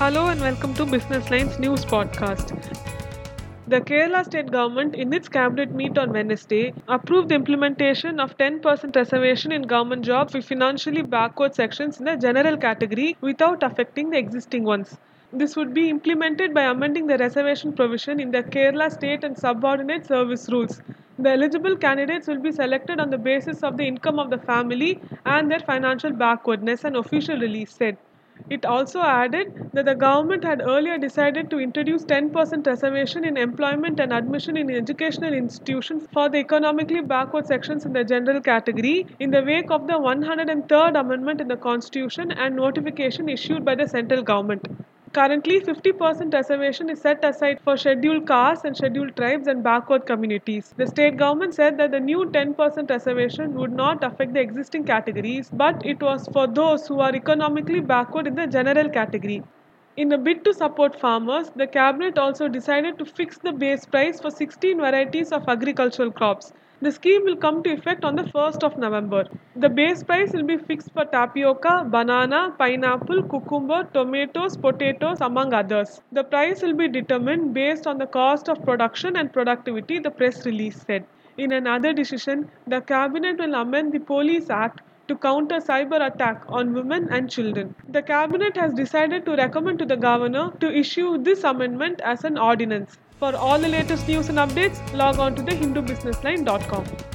Hello and welcome to Business Lines News Podcast. The Kerala state government, in its cabinet meet on Wednesday, approved the implementation of 10% reservation in government jobs for financially backward sections in the general category without affecting the existing ones. This would be implemented by amending the reservation provision in the Kerala state and subordinate service rules. The eligible candidates will be selected on the basis of the income of the family and their financial backwardness, an official release said. It also added that the government had earlier decided to introduce 10% reservation in employment and admission in educational institutions for the economically backward sections in the general category in the wake of the 103rd Amendment in the Constitution and notification issued by the central government. Currently, 50% reservation is set aside for scheduled castes and scheduled tribes and backward communities. The state government said that the new 10% reservation would not affect the existing categories, but it was for those who are economically backward in the general category. In a bid to support farmers, the cabinet also decided to fix the base price for 16 varieties of agricultural crops. The scheme will come to effect on the 1st of November. The base price will be fixed for tapioca, banana, pineapple, cucumber, tomatoes, potatoes, among others. The price will be determined based on the cost of production and productivity, the press release said. In another decision, the cabinet will amend the Police Act to counter cyber attack on women and children. The cabinet has decided to recommend to the governor to issue this amendment as an ordinance. For all the latest news and updates, log on to the hindubusinessline.com.